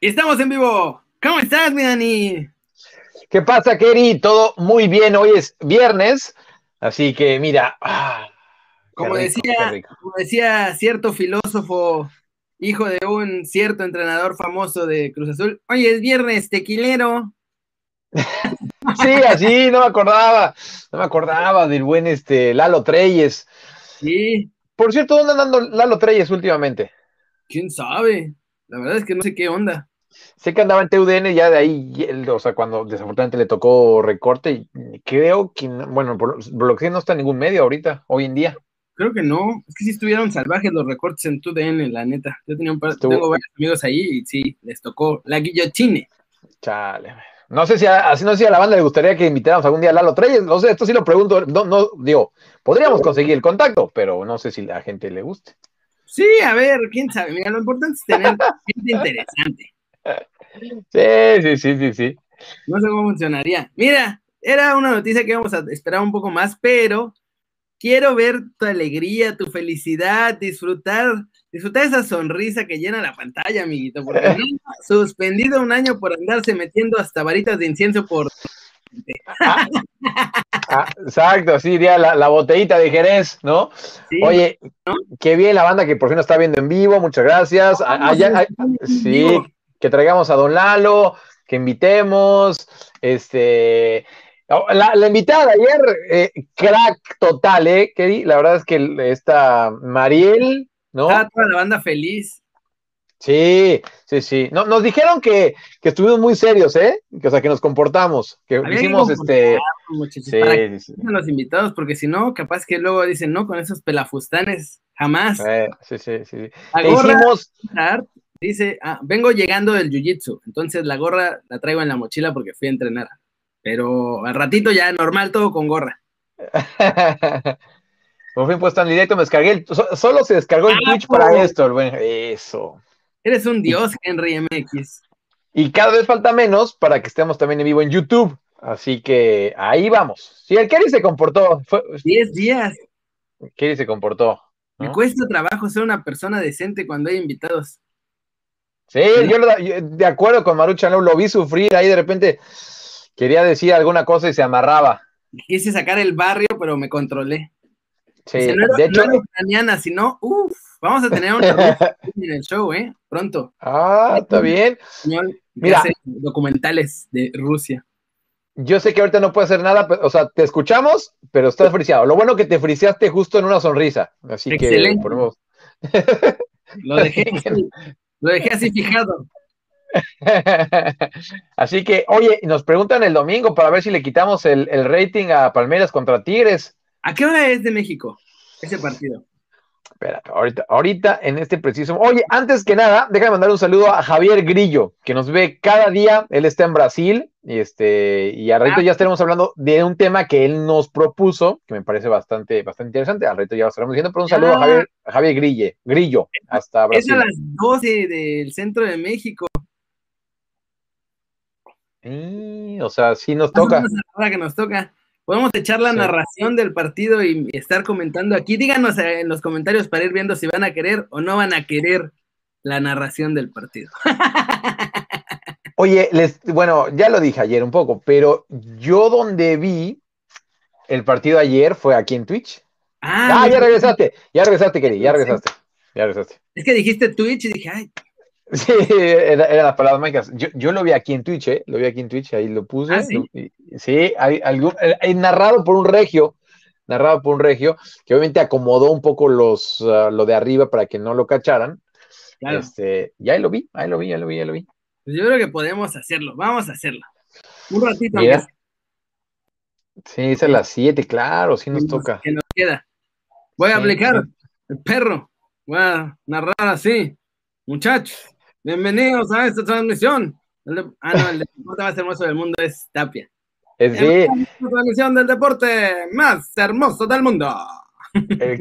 Estamos en vivo. ¿Cómo estás, mi Dani? ¿Qué pasa, Keri? Todo muy bien. Hoy es viernes, así que mira. Ah, como, decía, como decía cierto filósofo, hijo de un cierto entrenador famoso de Cruz Azul, hoy es viernes tequilero. sí, así, no me acordaba. No me acordaba del buen este Lalo Treyes. Sí. Por cierto, ¿dónde andando Lalo Treyes últimamente? ¿Quién sabe? La verdad es que no sé qué onda. Sé que andaba en TUDN ya de ahí, o sea, cuando desafortunadamente le tocó recorte, creo que, bueno, sé, no está en ningún medio ahorita, hoy en día. Creo que no, es que sí estuvieron salvajes los recortes en TUDN, la neta. Yo tenía un par, tengo varios amigos ahí y sí, les tocó la guillotine. Chale. No sé si a, no sé si a la banda le gustaría que invitáramos algún día a Lalo Treyes, no sé, esto sí lo pregunto, no, no, digo, podríamos conseguir el contacto, pero no sé si a la gente le guste. Sí, a ver, quién sabe, mira, lo importante es tener gente interesante. Sí, sí, sí, sí, sí. No sé cómo funcionaría. Mira, era una noticia que íbamos a esperar un poco más, pero quiero ver tu alegría, tu felicidad, disfrutar, disfrutar esa sonrisa que llena la pantalla, amiguito, porque suspendido un año por andarse metiendo hasta varitas de incienso por Ah, exacto, sí, la, la, botellita de Jerez, ¿no? Oye, qué bien la banda que por fin nos está viendo en vivo, muchas gracias. Ah, sí, que traigamos a Don Lalo, que invitemos, este, oh, la, invitada de ayer, eh, crack total, ¿eh? la verdad es que esta Mariel, ¿no? Ah, toda la banda feliz. Sí, sí, sí. No, nos dijeron que, que, estuvimos muy serios, ¿eh? Que, o sea, que nos comportamos, que hicimos este. Sí, para sí, los invitados, porque si no, capaz que luego dicen, no, con esos pelafustanes, jamás. Eh, sí, sí, sí. hicimos... dice, ah, vengo llegando del jiu-jitsu, entonces la gorra la traigo en la mochila porque fui a entrenar. Pero al ratito ya normal todo con gorra. Por fin puesto en directo, me descargué, el, solo se descargó el ah, Twitch para esto, bueno, eso. Eres un dios, Henry MX. Y cada vez falta menos para que estemos también en vivo en YouTube. Así que ahí vamos. Sí, el Kerry se comportó. Fue... Diez días. Kerry se comportó. Me cuesta trabajo ser una persona decente cuando hay invitados. Sí, yo, de acuerdo con Marucha, lo vi sufrir ahí de repente. Quería decir alguna cosa y se amarraba. Quise sacar el barrio, pero me controlé. Sí, de hecho. No ucraniana, sino, uff, vamos a tener un en el show, ¿eh? Pronto. Ah, está bien. Mira, documentales de Rusia. Yo sé que ahorita no puede hacer nada, o sea, te escuchamos, pero estás friseado. Lo bueno que te friseaste justo en una sonrisa. Así que ponemos... lo, dejé así, lo dejé así fijado. Así que, oye, nos preguntan el domingo para ver si le quitamos el, el rating a Palmeiras contra Tigres. ¿A qué hora es de México ese partido? Espérate, ahorita, ahorita en este preciso. Oye, antes que nada, déjame mandar un saludo a Javier Grillo, que nos ve cada día. Él está en Brasil y este y al reto ah. ya estaremos hablando de un tema que él nos propuso, que me parece bastante, bastante interesante. Al reto ya lo estaremos diciendo, pero un saludo a Javier, Javier Grille, Grillo, hasta Brasil. Es a las 12 del centro de México. o sea, sí nos toca. Ahora que nos toca. Podemos echar la narración del partido y estar comentando aquí. Díganos en los comentarios para ir viendo si van a querer o no van a querer la narración del partido. Oye, les, bueno, ya lo dije ayer un poco, pero yo donde vi el partido ayer fue aquí en Twitch. Ah, ah ya regresaste, ya regresaste, querido, ya regresaste, ya regresaste. Es que dijiste Twitch y dije, ay, Sí, era, era las palabras mágicas. Yo, yo, lo vi aquí en Twitch, ¿eh? Lo vi aquí en Twitch, ahí lo puse. ¿Ah, sí, sí hay, algún, hay narrado por un regio, narrado por un regio, que obviamente acomodó un poco los, uh, lo de arriba para que no lo cacharan. Claro. Este, y ahí lo vi, ahí lo vi, ahí lo vi, ahí lo vi. Pues yo creo que podemos hacerlo, vamos a hacerlo. Un ratito. Mira. Sí, es a las 7, claro, sí nos, toca. Que nos queda. Voy a aplicar el perro, voy a narrar así. Muchachos, Bienvenidos a esta transmisión. ah, no, el deporte más hermoso del mundo es Tapia. Es sí. La transmisión del deporte más hermoso del mundo. El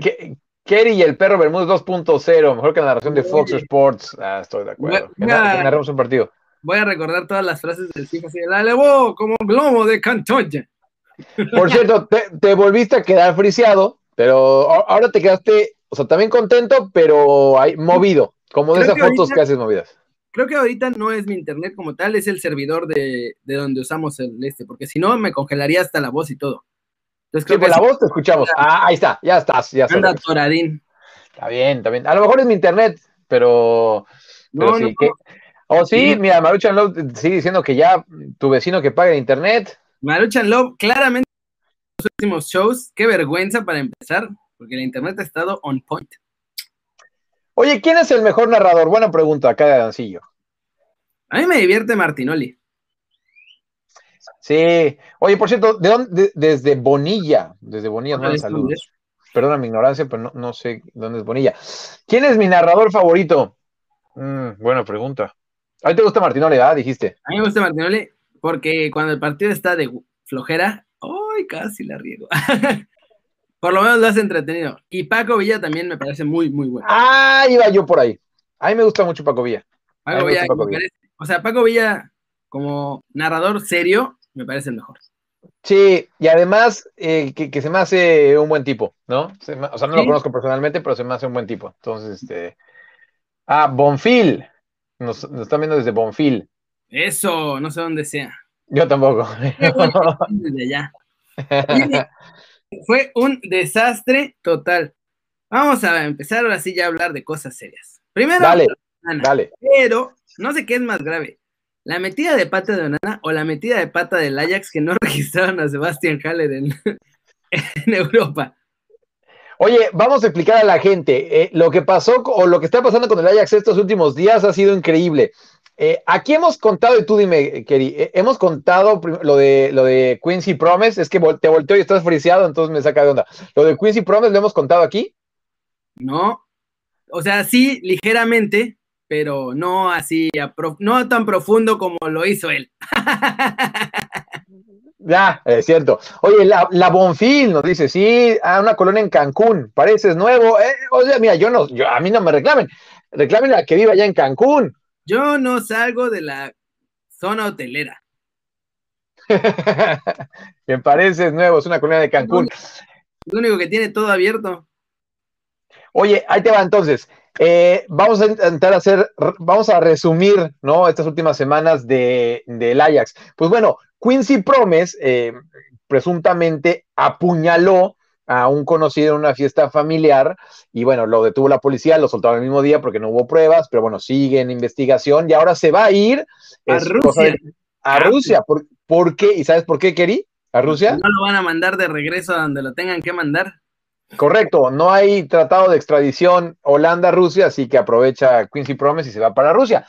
Kerry y el perro Bermúdez 2.0, mejor que la narración de Fox Sports. Ah, estoy de acuerdo. Que, narramos un partido. Voy a recordar todas las frases del FIFA así, la elevó como globo de Cantoya. Por cierto, te, te, volviste a quedar friseado, pero ahora te quedaste, o sea, también contento, pero hay, movido. Como de esas fotos que haces movidas. creo que ahorita no es mi internet como tal, es el servidor de, donde usamos el este, porque si no me congelaría hasta la voz y todo. Entonces, sí, por la voz te escuchamos. Ah, ahí está, ya estás, ya Anda toradín. Está bien, está bien. A lo mejor es mi internet, pero, no, sí. Que... O sí, mira, Maruchan Love sigue diciendo que ya tu vecino que paga el internet. Maruchan Love, claramente los últimos shows, qué vergüenza para empezar, porque el internet ha estado on point. Oye, ¿quién es el mejor narrador? Buena pregunta acá de Adancillo. A mí me divierte Martinoli. Sí. Oye, por cierto, ¿de dónde? desde Bonilla. Desde Bonilla, no, saludos. Perdona mi ignorancia, pero no, sé dónde es Bonilla. ¿Quién es mi narrador favorito? Mm, buena pregunta. ¿A ti te gusta Martinoli, ah? Dijiste. A mí me gusta Martinoli porque cuando el partido está de flojera, ¡ay, casi la riego! por lo menos lo hace entretenido. Y Paco Villa también me parece muy, muy bueno. Ah, iba yo por ahí. A mí me gusta mucho Paco Villa. Paco Villa, o sea, Paco Villa como narrador serio me parece el mejor. Sí, y además eh, que, se me hace un buen tipo, ¿no? o sea, no lo conozco personalmente, pero se me hace un buen tipo. Entonces, este. Ah, Bonfil. Nos, están viendo desde Bonfil. Eso, no sé dónde sea. Yo tampoco. Desde allá. Fue un desastre total. Vamos a empezar ahora sí ya a hablar de cosas serias. Primero, dale, dale. pero no sé qué es más grave. La metida de pata de Onana o la metida de pata del Ajax que no registraron a Sebastián Haller en, Europa. Oye, vamos a explicar a la gente. Eh, lo que pasó o lo que está pasando con el Ajax estos últimos días ha sido increíble. Eh, aquí hemos contado, y tú dime, Keri, eh, hemos contado lo de, lo de Quincy Promise, es que te volteo y estás friseado, entonces me saca de onda. ¿Lo de Quincy Promise lo hemos contado aquí? No, o sea, sí, ligeramente, pero no así, no tan profundo como lo hizo él. Ya, es cierto. Oye, la, la, Bonfil nos dice, sí, a una colonia en Cancún, pareces nuevo. Eh, o sea, mira, yo no, yo, a mí no me reclamen, reclamen a que viva allá en Cancún. Yo no salgo de la zona hotelera. Me parece nuevo, es una colonia de Cancún. Lo único que tiene todo abierto. Oye, ahí te va entonces. Eh, vamos a intentar hacer, vamos a resumir, ¿no? Estas últimas semanas de, del Ajax. Pues bueno, Quincy Promes eh, presuntamente apuñaló a un conocido en una fiesta familiar y bueno, lo detuvo la policía, lo soltaron el mismo día porque no hubo pruebas, pero bueno, sigue en investigación y ahora se va a ir a Rusia. a Rusia. ¿Por, qué? ¿Y sabes por qué, Keri? ¿A Rusia? No lo van a mandar de regreso a donde lo tengan que mandar. Correcto, no hay tratado de extradición Holanda-Rusia, así que aprovecha Quincy Promise y se va para Rusia.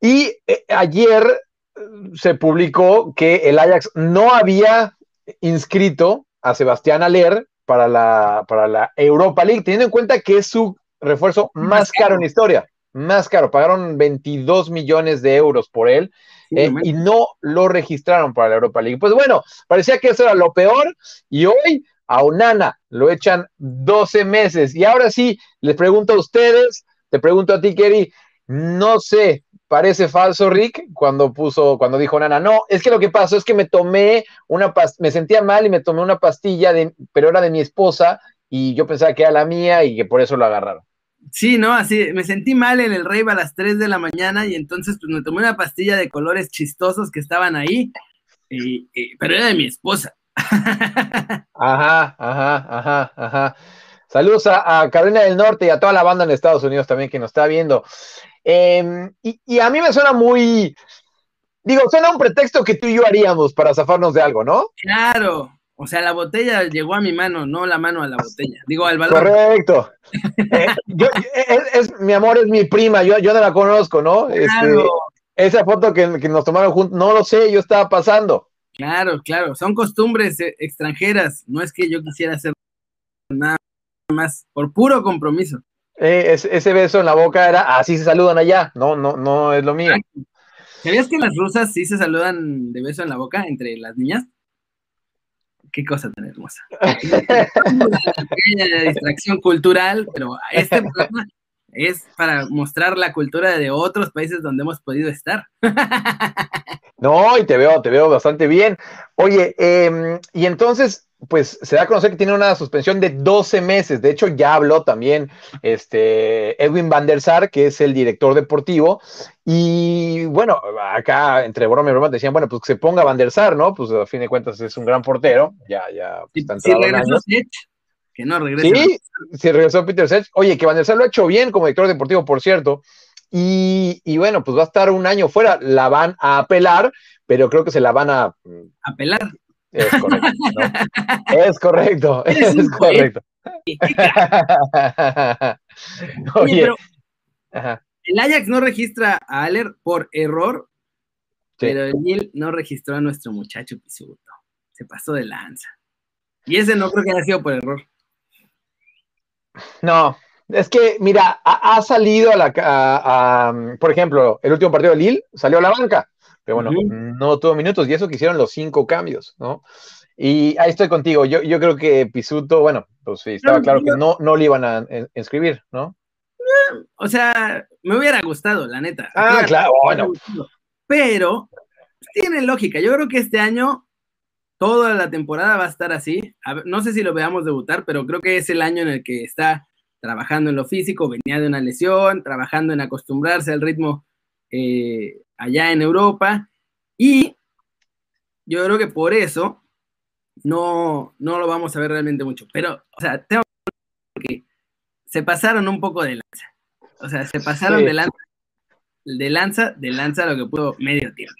Y eh, ayer eh, se publicó que el Ajax no había inscrito a Sebastián Aller para la, para la Europa League, teniendo en cuenta que es su refuerzo más, caro. en la historia, más caro, pagaron 22 millones de euros por él eh, y no lo registraron para la Europa League. Pues bueno, parecía que eso era lo peor y hoy a Onana lo echan 12 meses. Y ahora sí, les pregunto a ustedes, te pregunto a ti, Kerry, no sé, parece falso, Rick, cuando puso, cuando dijo Nana, no, es que lo que pasó es que me tomé una me sentía mal y me tomé una pastilla, de, pero era de mi esposa y yo pensaba que era la mía y que por eso lo agarraron. Sí, no, así, me sentí mal en el rey a las 3 de la mañana y entonces pues me tomé una pastilla de colores chistosos que estaban ahí, pero era de mi esposa. Ajá, ajá, ajá, ajá. Saludos a, a Carolina del Norte y a toda la banda en Estados Unidos también que nos está viendo. Em, y, a mí me suena muy, digo, suena un pretexto que tú y yo haríamos para zafarnos de algo, ¿no? Claro, o sea, la botella llegó a mi mano, no la mano a la botella, digo, al balón. Correcto. Eh, es, mi amor es mi prima, yo, yo no la conozco, ¿no? Este, claro. esa foto que, nos tomaron juntos, no lo sé, yo estaba pasando. Claro, claro, son costumbres eh, extranjeras, no es que yo quisiera hacer nada más, por puro compromiso. Eh, ese beso en la boca era así se saludan allá, no, no, no es lo mío. ¿Sabías que las rusas sí se saludan de beso en la boca entre las niñas? Qué cosa tan hermosa. Una pequeña distracción cultural, pero este programa es para mostrar la cultura de otros países donde hemos podido estar. No, y te veo, te veo bastante bien. Oye, em, y entonces pues se da a conocer que tiene una suspensión de 12 meses. De hecho, ya habló también este, Edwin van der Sar, que es el director deportivo. Y bueno, acá entre broma y broma decían, bueno, pues que se ponga van der Sar, ¿no? Pues a fin de cuentas es un gran portero. Ya, ya está entrado en años. que no regrese. Sí, sí, regresó Peter Sech. Oye, que van der Sar lo ha hecho bien como director deportivo, por cierto. Y, y, bueno, pues va a estar un año fuera. La van a apelar, pero creo que se la van a. ¿Apelar? Es correcto. Es correcto. Es correcto. Oye, el Ajax no registra a Aller por error, pero el Lille no registró a nuestro muchacho Pisuto. Se pasó de lanza. Y ese no creo que haya sido por error. No, es que, mira, ha, salido a la. por ejemplo, el último partido de Lille salió a la banca. Pero bueno, no tuvo minutos y eso que hicieron los cinco cambios, ¿no? Y ahí estoy contigo. Yo, yo creo que Pisuto, bueno, pues sí, estaba claro que no, no le iban a inscribir, ¿no? O sea, me hubiera gustado, la neta. Ah, claro, bueno. Pero tiene lógica. Yo creo que este año toda la temporada va a estar así. no sé si lo veamos debutar, pero creo que es el año en el que está trabajando en lo físico, venía de una lesión, trabajando en acostumbrarse al ritmo eh, allá en Europa. Y yo creo que por eso no, no lo vamos a ver realmente mucho. Pero, o sea, tengo que se pasaron un poco de lanza. O sea, se pasaron de lanza, de lanza, de lanza lo que pudo medio tiempo.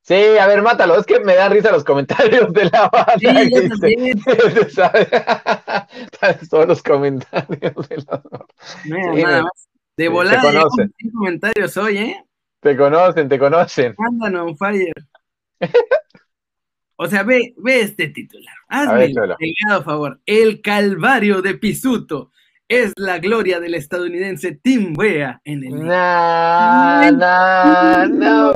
Sí, a ver, mátalo. Es que me dan risa los comentarios de la banda. Sí, yo también. Todos los comentarios de la no, nada más. De volada, comentarios hoy, ¿eh? Te conocen, te conocen. Andan on fire. o sea, ve, ve este titular. Hazme el favor. El calvario de Pisuto es la gloria del estadounidense Tim Wea en el. No, no, no,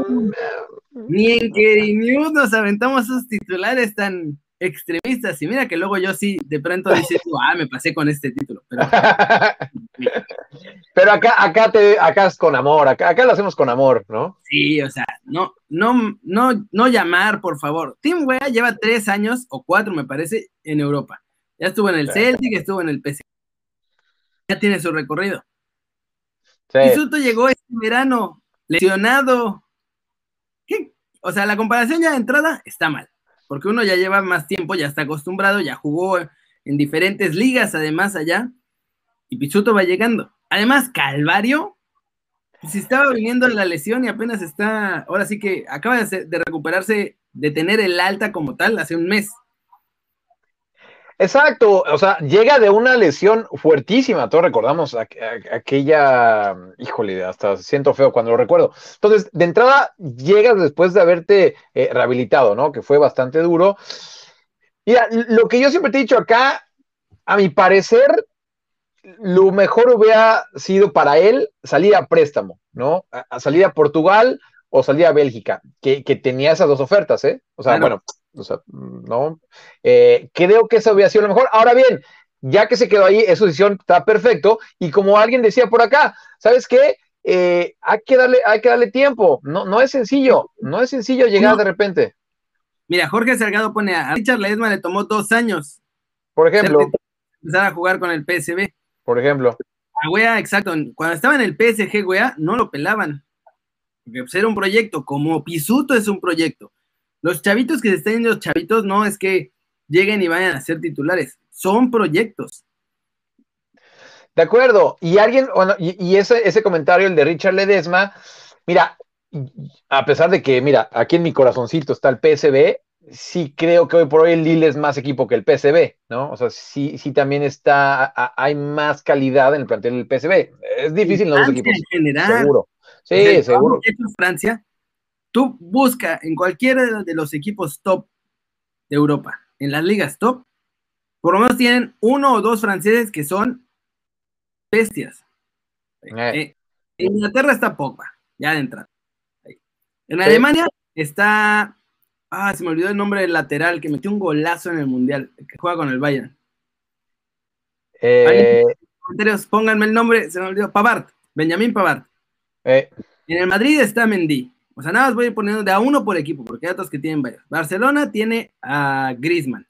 Ni en Kerry News nos aventamos esos titulares tan extremistas. Y mira que luego yo sí, de pronto dices, ah, me pasé con este título. Pero, pero acá, acá, te, acá es con amor, acá, acá lo hacemos con amor, ¿no? Sí, o sea, no, no, no, no llamar, por favor. Tim Wea lleva tres años, o cuatro me parece, en Europa. Ya estuvo en el Celtic, estuvo en el PC. Ya tiene su recorrido. Sí. Suto llegó este verano lesionado. ¿Qué? O sea, la comparación ya de entrada está mal porque uno ya lleva más tiempo, ya está acostumbrado, ya jugó en diferentes ligas además allá, y Pichuto va llegando. Además, Calvario, si estaba viniendo la lesión y apenas está, ahora sí que acaba de, recuperarse, de tener el alta como tal hace un mes. Exacto, o sea, llega de una lesión fuertísima, todos recordamos aquella, híjole, hasta siento feo cuando lo recuerdo. Entonces, de entrada, llegas después de haberte eh, rehabilitado, ¿no? Que fue bastante duro. Mira, lo que yo siempre te he dicho acá, a mi parecer, lo mejor hubiera sido para él salir a préstamo, ¿no? A, salir a Portugal o salir a Bélgica, que, tenía esas dos ofertas, ¿eh? O sea, bueno o sea, ¿no? Eh, creo que eso hubiera sido lo mejor. Ahora bien, ya que se quedó ahí, su decisión está perfecto. Y como alguien decía por acá, ¿sabes qué? Eh, hay, que darle, hay que darle tiempo. No, no es sencillo, no es sencillo llegar de repente. Mira, Jorge Salgado pone a Richard Ledesma le tomó dos años. Por ejemplo. Empezar a jugar con el PSB. Por ejemplo. A Wea, exacto. Cuando estaba en el PSG, Wea, no lo pelaban. Porque pues, era un proyecto, como Pisuto es un proyecto. Los chavitos que se están yendo, los chavitos, no es que lleguen y vayan a ser titulares, son proyectos. De acuerdo, y alguien, bueno, y, ese, ese comentario, el de Richard Ledesma, mira, a pesar de que, mira, aquí en mi corazoncito está el PSB, sí creo que hoy por hoy el Lille es más equipo que el PSB, ¿no? O sea, sí, sí también está, hay más calidad en el plantel del PSB. Es difícil los dos equipos. En general. Seguro. Sí, seguro. En Francia, Tú busca en cualquiera de los equipos top de Europa, en las ligas top, por lo menos tienen uno o dos franceses que son bestias. Eh. Eh, en Inglaterra está Pogba, ya de entrada. En Alemania está. Ah, se me olvidó el nombre del lateral que metió un golazo en el Mundial, que juega con el Bayern. Eh... pónganme el nombre, se me olvidó. Pavard, Benjamín Pavard. Eh. En el Madrid está Mendy. O sea, nada más voy poniendo de a uno por equipo, porque hay otros que tienen varios. Barcelona tiene a Griezmann.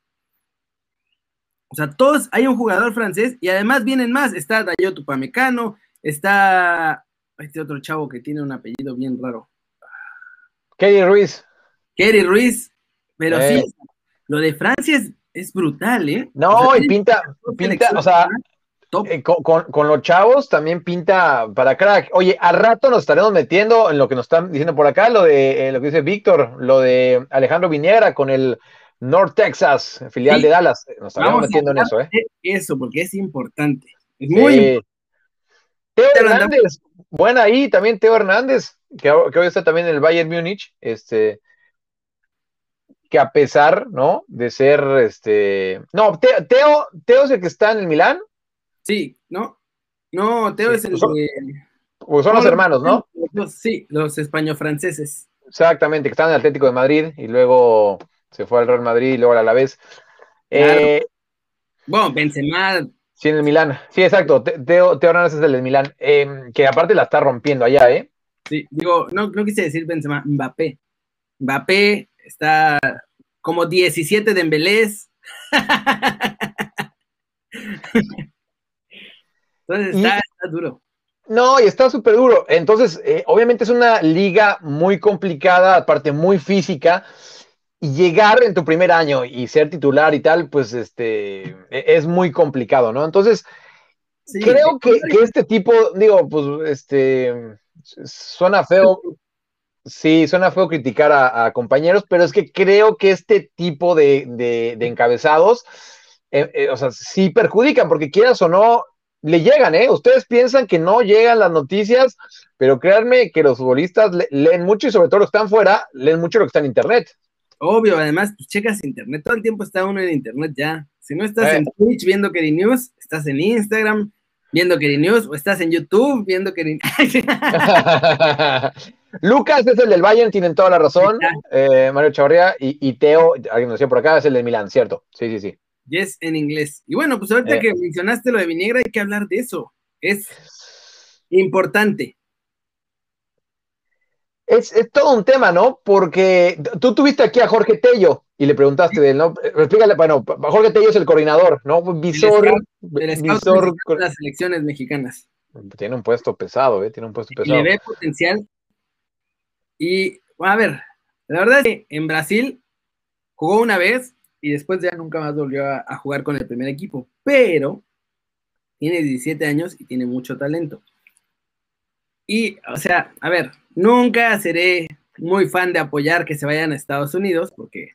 O sea, todos, hay un jugador francés y además vienen más. Está Dayo Tupamecano, está este otro chavo que tiene un apellido bien raro. Kerry Ruiz. Kerry Ruiz, pero sí, eh. lo de Francia es, brutal, ¿eh? No, y pinta, pinta, o sea, eh, con, los chavos también pinta para crack. Oye, al rato nos estaremos metiendo en lo que nos están diciendo por acá, lo de eh, lo que dice Víctor, lo de Alejandro Viñera con el North Texas, filial de Dallas. Nos estaremos metiendo en eso, ¿eh? Eso, porque es importante. Es muy Teo Hernández, buena ahí, también Teo Hernández, que, hoy está también en el Bayern Múnich, este, que a pesar, ¿no? De ser, este, no, Teo, Teo es el que está en el Milán. Sí, ¿no? No, Teo es el son, pues son los hermanos, ¿no? sí, los español-franceses. Exactamente, que están en el Atlético de Madrid y luego se fue al Real Madrid y luego a la vez. Eh, bueno, Benzema Sí, en el Milán. Sí, exacto. Teo, Teo Hernández es el del Milán. Em, que aparte la está rompiendo allá, ¿eh? Sí, digo, no, no quise decir Benzema, Mbappé. Mbappé está como 17 de Embelés. Entonces está, duro. No, y está súper duro. Entonces, eh, obviamente es una liga muy complicada, aparte muy física llegar en tu primer año y ser titular y tal, pues este, e, es muy complicado, ¿no? Entonces, creo que, este tipo, digo, pues este, suena feo, sí, suena feo criticar a, compañeros, pero es que creo que este tipo de, encabezados, eh, eh, o sea, sí perjudican, porque quieras o no, le llegan, ¿eh? Ustedes piensan que no llegan las noticias, pero créanme que los futbolistas leen mucho y sobre todo los que están fuera, leen mucho lo que está en internet. Obvio, además, pues checas internet, todo el tiempo está uno en internet ya. Si no estás en Twitch viendo Keri News, estás en Instagram viendo Keri News, o estás en YouTube viendo Keri Lucas es el del Bayern, tienen toda la razón. Eh, Mario Chavarría y, Teo, alguien nos decía por acá, es el del Milan, ¿cierto? Sí, sí, sí. Yes, en inglés. Y bueno, pues ahorita eh. que mencionaste lo de Vinegra, hay que hablar de eso. Es importante es, todo un tema, ¿no? Porque tú tuviste aquí a Jorge Tello y le preguntaste de él, ¿no? Explícale, bueno, Jorge Tello es el coordinador, ¿no? Visor. El visor de las selecciones mexicanas. Tiene un puesto pesado, ¿eh? Tiene un puesto pesado. le ve potencial. Y, a ver, la verdad es que en Brasil jugó una vez y después ya nunca más volvió a jugar con el primer equipo. Pero tiene 17 años y tiene mucho talento. Y, o sea, a ver, nunca seré muy fan de apoyar que se vayan a Estados Unidos, porque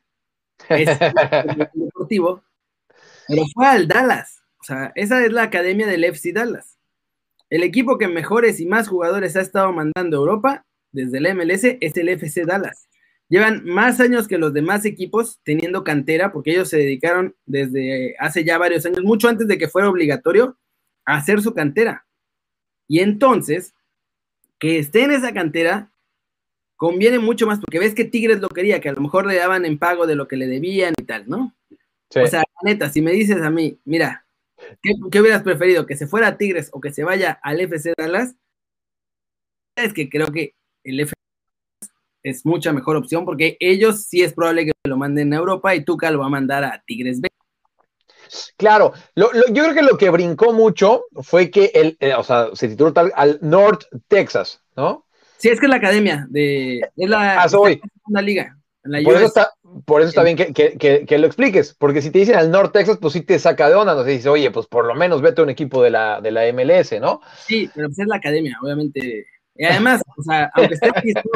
es deportivo, pero fue al Dallas. O sea, esa es la academia del FC Dallas. El equipo que mejores y más jugadores ha estado mandando a Europa desde el MLS es el FC Dallas. Llevan más años que los demás equipos teniendo cantera, porque ellos se dedicaron desde hace ya varios años, mucho antes de que fuera obligatorio, a hacer su cantera. Y entonces, que esté en esa cantera conviene mucho más porque ves que Tigres lo quería, que a lo mejor le daban en pago de lo que le debían y tal, ¿no? O sea, neta, si me dices a mí, mira, ¿qué, hubieras preferido? ¿Que se fuera a Tigres o que se vaya al FC Dallas? Es que creo que el FC es mucha mejor opción porque ellos sí es probable que lo manden a Europa y Tuca lo va a mandar a Tigres B. Claro, yo creo que lo que brincó mucho fue que él, eh, o sea, se tituló tal al North Texas, ¿no? Sí, es que es la academia de, es la, ah, liga. por, eso está, por eso está bien que, lo expliques, porque si te dicen al North Texas, pues sí te saca de onda, no sé, dices, oye, pues por lo menos vete a un equipo de la, de la MLS, ¿no? Sí, pero pues es la academia, obviamente y además, o sea, aunque esté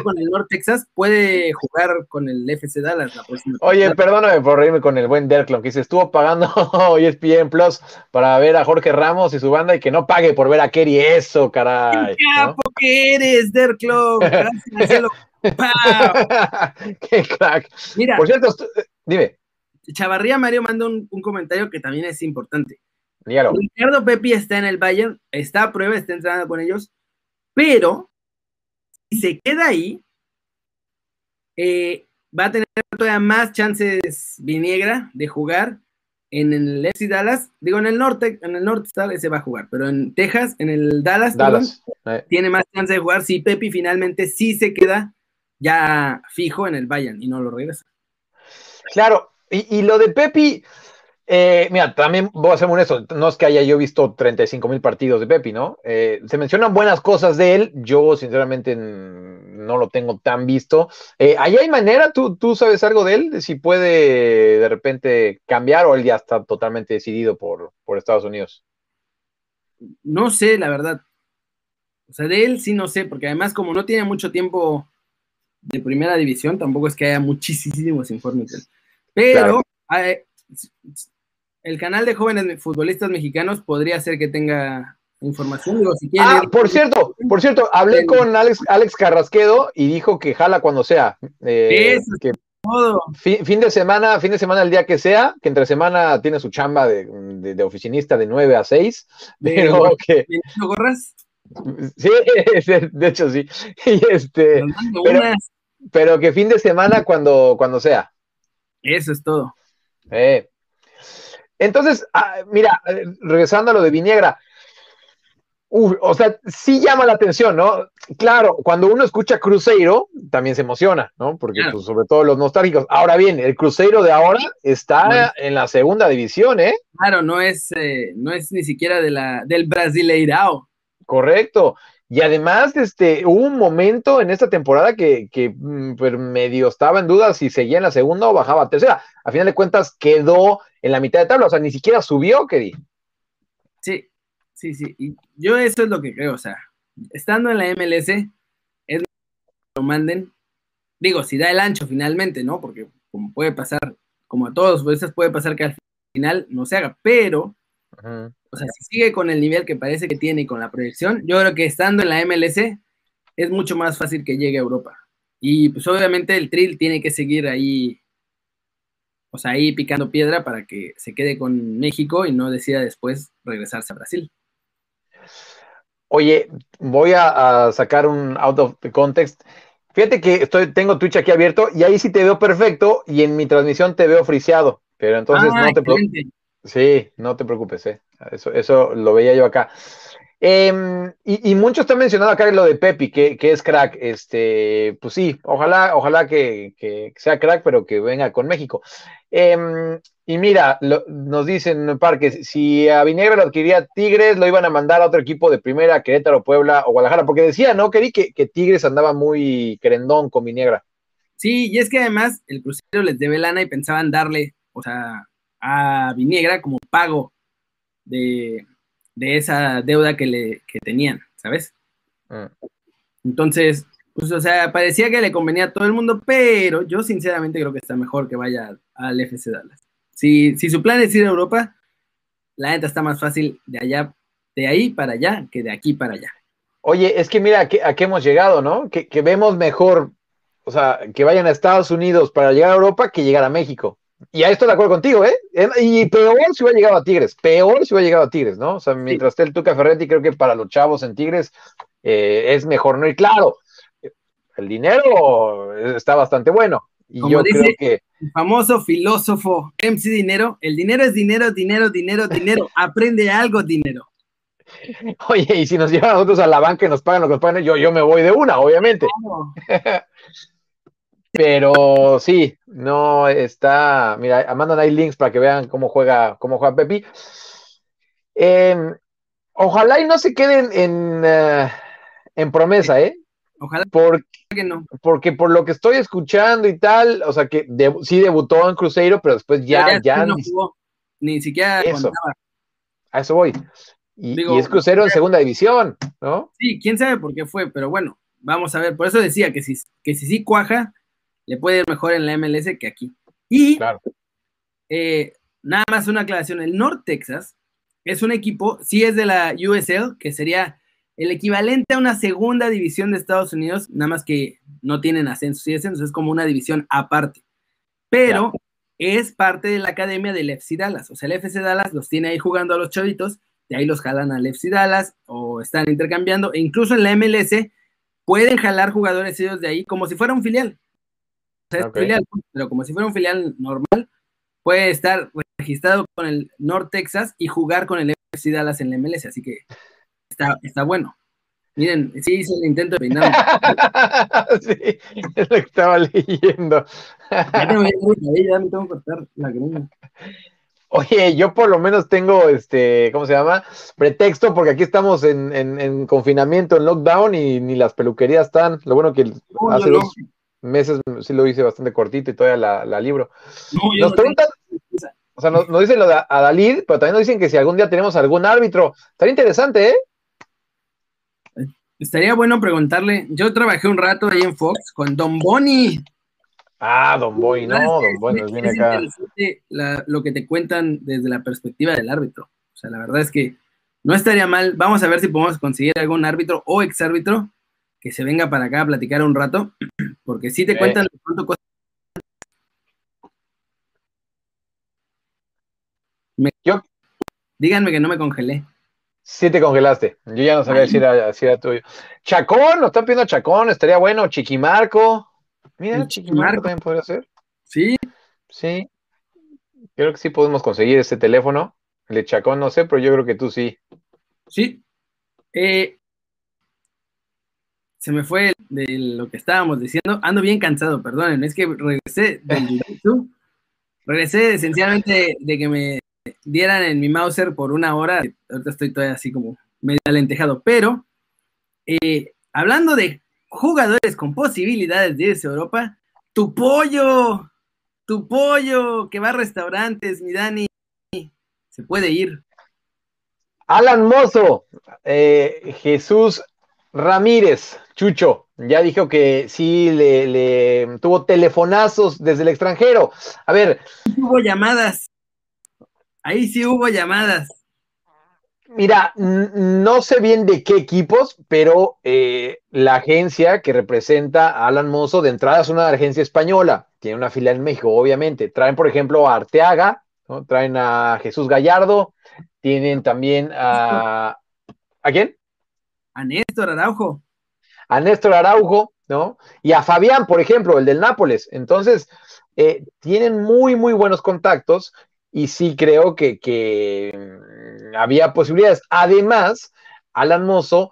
con el North Texas, puede jugar con el FC Dallas la próxima. Oye, perdóname por reírme con el buen Derklon, que se estuvo pagando ESPN Plus para ver a Jorge Ramos y su banda y que no pague por ver a Kerry. Eso, caray. ¡Qué capo que eres, Derklon! Gracias, ¡Qué crack! Mira, por cierto, eh, dime. Chavarría Mario manda un, comentario que también es importante. Ricardo Pepi está en el Bayern, está a prueba, está entrenando con ellos pero si se queda ahí, eh, va a tener todavía más chances Viniegra de jugar en el FC Dallas, digo en el norte, en el norte se va a jugar, pero en Texas, en el Dallas, eh. tiene más chance de jugar si Pepi finalmente sí se queda ya fijo en el Bayern y no lo regresa. Claro, y, y lo de Pepi, Eh, mira, también voy a ser honesto, no es que haya yo visto 35 mil partidos de Pepi, ¿no? Eh, se mencionan buenas cosas de él, yo sinceramente no lo tengo tan visto. Eh, ¿Ahí hay manera? ¿Tú, ¿Tú sabes algo de él? De si puede de repente cambiar o él ya está totalmente decidido por, por Estados Unidos. No sé, la verdad. O sea, de él sí no sé, porque además como no tiene mucho tiempo de primera división, tampoco es que haya muchísimos informes. Pero el canal de jóvenes futbolistas mexicanos podría ser que tenga información. ah, por cierto, por cierto, hablé con Alex, Alex Carrasquedo y dijo que jala cuando sea. Eh, que Fin, de semana, fin de semana el día que sea, que entre semana tiene su chamba de, oficinista de 9 a 6, pero que... ¿No corras? Sí, de hecho sí. Y este, pero, que fin de semana cuando, cuando sea. Eso es todo. Eh. Entonces, ah, mira, regresando a lo de Viniegra, o sea, sí llama la atención, ¿no? Claro, cuando uno escucha Cruzeiro, también se emociona, ¿no? Porque pues, sobre todo los nostálgicos. Ahora bien, el Cruzeiro de ahora está en la segunda división, ¿eh? Claro, no es, eh, no es ni siquiera de la, del Brasileirao. Correcto. Y además, este, hubo un momento en esta temporada que, mm, pues, medio estaba en duda si seguía en la segunda o bajaba a tercera. A final de cuentas, quedó en la mitad de tabla, o sea, ni siquiera subió, Keri. Sí, sí, sí. Y yo eso es lo que creo, o sea, estando en la MLS, es lo manden. Digo, si da el ancho finalmente, ¿no? Porque como puede pasar, como a todos, veces puede pasar que al final no se haga, pero o sea, si sigue con el nivel que parece que tiene y con la proyección, yo creo que estando en la MLC es mucho más fácil que llegue a Europa. Y pues obviamente el Trill tiene que seguir ahí, o sea, ahí picando piedra para que se quede con México y no decida después regresarse a Brasil. Oye, voy a, sacar un out of the context. Fíjate que estoy, tengo Twitch aquí abierto y ahí sí te veo perfecto y en mi transmisión te veo friseado, pero entonces ah, no te preocupes. Sí, no te preocupes, eh. eso, eso lo veía yo acá. Em, y, muchos están mencionando acá lo de Pepi, que, es crack. Este, pues sí, ojalá, ojalá que, sea crack, pero que venga con México. Em, y mira, nos dicen Parque, si a Vinegra lo adquiría Tigres, lo iban a mandar a otro equipo de primera, Querétaro, Puebla o Guadalajara, porque decía, ¿no? Que, que Tigres andaba muy querendón con Vinegra. Sí, y es que además el crucero les debe lana y pensaban darle, o sea, a Viniegra como pago de, esa deuda que, le, tenían, ¿sabes? Ah. Entonces, pues, o sea, parecía que le convenía a todo el mundo, pero yo sinceramente creo que está mejor que vaya al FC Dallas. Si, si su plan es ir a Europa, la neta está más fácil de allá, de ahí para allá, que de aquí para allá. Oye, es que mira a qué, hemos llegado, ¿no? Que, que, vemos mejor, o sea, que vayan a Estados Unidos para llegar a Europa que llegar a México. Y ahí estoy de acuerdo contigo, ¿eh? Y peor si hubiera llegado a Tigres, peor si hubiera llegado a Tigres, ¿no? O sea, mientras esté el Tuca Ferretti, creo que para los chavos en Tigres eh, es mejor, ¿no? Y claro, el dinero está bastante bueno. Y yo creo que. El famoso filósofo MC Dinero, el dinero es dinero, dinero, dinero, dinero. Aprende algo, dinero. Oye, y si nos llevan a nosotros a la banca y nos pagan lo que nos pagan, yo, yo me voy de una, obviamente. Pero sí, no está. Mira, mandan ahí links para que vean cómo juega, cómo juega Pepi. Em, ojalá y no se queden en, eh, en promesa, ¿eh? Ojalá porque, que no. Porque por lo que estoy escuchando y tal, o sea que sí debutó en Cruzeiro, pero después ya, ya, no ni, jugó, ni siquiera eso, A eso voy. Y, y es Cruzeiro en segunda división, ¿no? Sí, quién sabe por qué fue, pero bueno, vamos a ver. Por eso decía que si, que si sí cuaja, le puede ir mejor en la MLS que aquí. Y eh, nada más una aclaración, el North Texas es un equipo, sí es de la USL, que sería el equivalente a una segunda división de Estados Unidos, nada más que no tienen ascensos y descensos, es como una división aparte. Pero es parte de la academia del FC Dallas, o sea, el FC Dallas los tiene ahí jugando a los chavitos, de ahí los jalan al FC Dallas o están intercambiando, e incluso en la MLS pueden jalar jugadores ellos de ahí como si fuera un filial pero como si fuera un filial normal, puede estar registrado con el North Texas y jugar con el FC Dallas en la MLS, así que está, está bueno. Miren, sí hice el intento de peinar. sí, es lo que estaba leyendo. ya, tengo, ya me tengo que cortar la Oye, yo por lo menos tengo, este, ¿cómo se llama? Pretexto, porque aquí estamos en, confinamiento, en lockdown, y ni las peluquerías están. Lo bueno que hace dos meses sí lo hice bastante cortito y todavía la, libro. nos preguntan, o sea, nos, dicen lo de Adalid, pero también nos dicen que si algún día tenemos algún árbitro, estaría interesante, ¿eh? Estaría bueno preguntarle. Yo trabajé un rato ahí en Fox con Don Boni. Ah, Don Boy, no, Don Boy nos viene acá. lo que te cuentan desde la perspectiva del árbitro. O sea, la verdad es que no estaría mal. Vamos a ver si podemos conseguir algún árbitro o exárbitro que se venga para acá a platicar un rato, porque sí te cuentan cuánto cosas. Yo, díganme que no me congelé. Sí te congelaste. Yo ya no sabía si era, si era tuyo. Chacón, nos están pidiendo Chacón, estaría bueno. Chiquimarco. Mira, Chiquimarco también podría ser. Sí. Sí. Creo que sí podemos conseguir ese teléfono. El de Chacón no sé, pero yo creo que tú sí. Sí. Eh, se me fue de lo que estábamos diciendo. Ando bien cansado, perdonen. Es que regresé del YouTube. Regresé esencialmente de que me dieran en mi Mauser por una hora. Ahorita estoy todavía así como medio alentejado. Pero, eh, hablando de jugadores con posibilidades de irse a Europa, tu pollo, tu pollo que va a restaurantes, mi Dani, se puede ir. Alan Mozo, eh, Jesús Ramírez, Chucho, ya dijo que sí le, tuvo telefonazos desde el extranjero. A ver. Hubo llamadas. Ahí sí hubo llamadas. Mira, no sé bien de qué equipos, pero eh, la agencia que representa a Alan Mozo de entrada es una agencia española, tiene una fila en México, obviamente. Traen, por ejemplo, a Arteaga, traen a Jesús Gallardo, tienen también a... ¿A quién? A Néstor Araujo. A Néstor Araujo, ¿no? Y a Fabián, por ejemplo, el del Nápoles. Entonces, eh, tienen muy, muy buenos contactos y sí creo que, mm, había posibilidades. Además, Alan Mozo,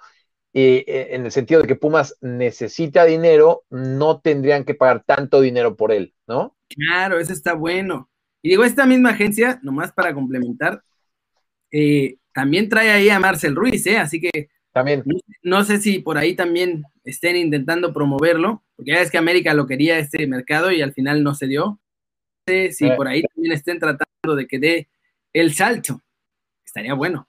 eh, eh, en el sentido de que Pumas necesita dinero, no tendrían que pagar tanto dinero por él, ¿no? Claro, eso está bueno. Y digo, esta misma agencia, nomás para complementar, eh, también trae ahí a Marcel Ruiz, ¿eh? Así que también. No, sé si por ahí también estén intentando promoverlo, porque ya es que América lo quería este mercado y al final no se dio. No sé si por ahí también estén tratando de que dé el salto. Estaría bueno.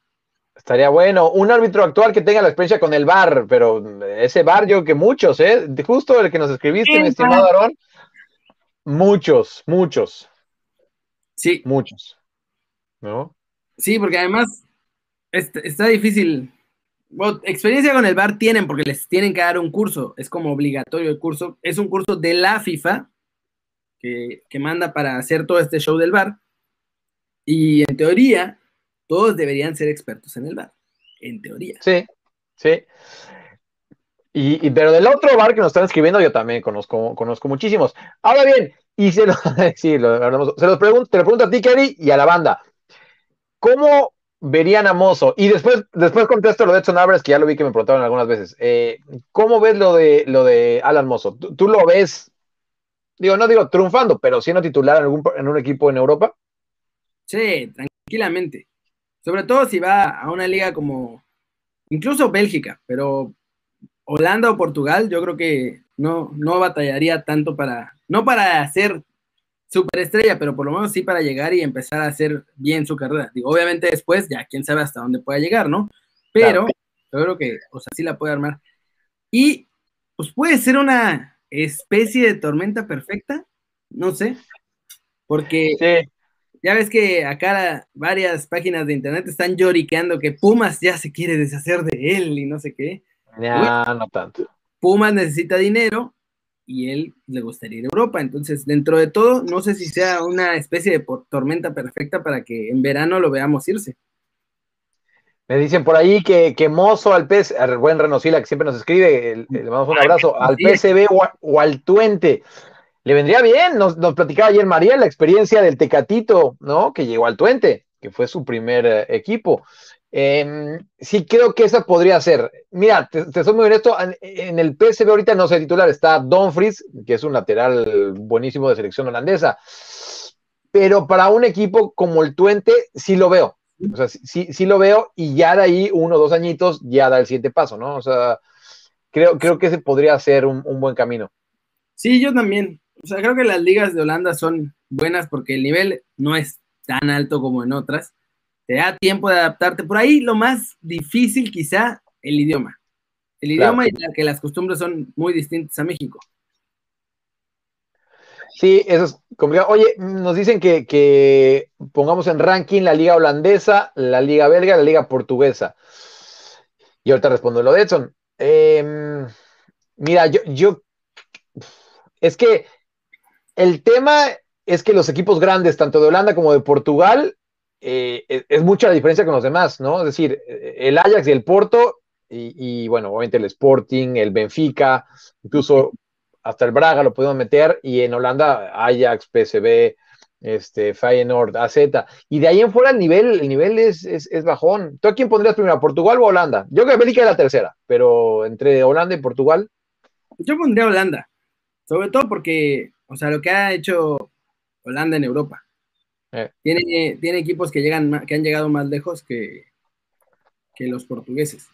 Estaría bueno. Un árbitro actual que tenga la experiencia con el bar, pero ese bar yo que muchos, ¿eh? Justo el que nos escribiste, mi estimado Aarón. Muchos, muchos. Sí. Muchos. ¿No? Sí, porque además está, difícil. Experiencia con el bar tienen porque les tienen que dar un curso. Es como obligatorio el curso. Es un curso de la FIFA que, que manda para hacer todo este show del bar. Y en teoría, todos deberían ser expertos en el bar. En teoría. Sí, sí. Y, pero del otro bar que nos están escribiendo, yo también conozco, conozco muchísimos. Ahora bien, y se lo, sí, se los pregunto, te lo pregunto a ti, Kerry, y a la banda. ¿Cómo verían a Mozo? Y después, después contesto lo de Edson Álvarez, que ya lo vi que me preguntaron algunas veces. Eh, ¿Cómo ves lo de, lo de Alan Mozo? ¿Tú, lo ves, digo, no digo triunfando, pero siendo titular en, algún, en un equipo en Europa? Sí, tranquilamente. Sobre todo si va a una liga como incluso Bélgica, pero Holanda o Portugal, yo creo que no, no batallaría tanto para, no para ser superestrella, pero por lo menos sí para llegar y empezar a hacer bien su carrera. Digo, obviamente después, ya quién sabe hasta dónde pueda llegar, ¿no? Pero yo creo que, o sea, sí la puede armar. Y pues puede ser una especie de tormenta perfecta, no sé, porque ya ves que acá varias páginas de internet están lloriqueando que Pumas ya se quiere deshacer de él y no sé qué. Ya, no tanto. Pumas necesita dinero y él le gustaría ir a Europa. Entonces, dentro de todo, no sé si sea una especie de tormenta perfecta para que en verano lo veamos irse. Me dicen por ahí que, que Mozo al pez, el buen Renosila que siempre nos escribe, le mandamos un abrazo, al PSB o al Tuente le vendría bien. Nos, platicaba ayer María la experiencia del Tecatito, ¿no? Que llegó al Tuente, que fue su primer eh, equipo. Em, sí, creo que esa podría ser. Mira, te, soy muy honesto, en, el PSV ahorita no sé titular, está Don Fries, que es un lateral buenísimo de selección holandesa. pero para un equipo como el Twente sí lo veo. O sea, sí, sí lo veo y ya de ahí uno o dos añitos ya da el siguiente paso, ¿no? O sea, creo, creo que ese podría ser un, un buen camino. Sí, yo también. O sea, creo que las ligas de Holanda son buenas porque el nivel no es tan alto como en otras. Te da tiempo de adaptarte. Por ahí lo más difícil quizá el idioma. El idioma y que las costumbres son muy distintas a México. Sí, eso es complicado. Oye, nos dicen que, pongamos en ranking la liga holandesa, la liga belga, la liga portuguesa. Y ahorita respondo lo de Edson. Em, mira, yo, yo, es que el tema es que los equipos grandes, tanto de Holanda como de Portugal, eh, es, mucha la diferencia con los demás, ¿no? Es decir, el Ajax y el Porto, y, bueno, obviamente el Sporting, el Benfica, incluso hasta el Braga lo podemos meter, y en Holanda Ajax, PSV, este, Feyenoord, AZ, y de ahí en fuera el nivel, el nivel es, es, bajón. ¿Tú a quién pondrías primero, Portugal o Holanda? Yo creo que Bélgica es la tercera, pero entre Holanda y Portugal. Yo pondría Holanda, sobre todo porque, o sea, lo que ha hecho Holanda en Europa. Eh. Tiene, tiene equipos que, llegan, que han llegado más lejos que, que los portugueses.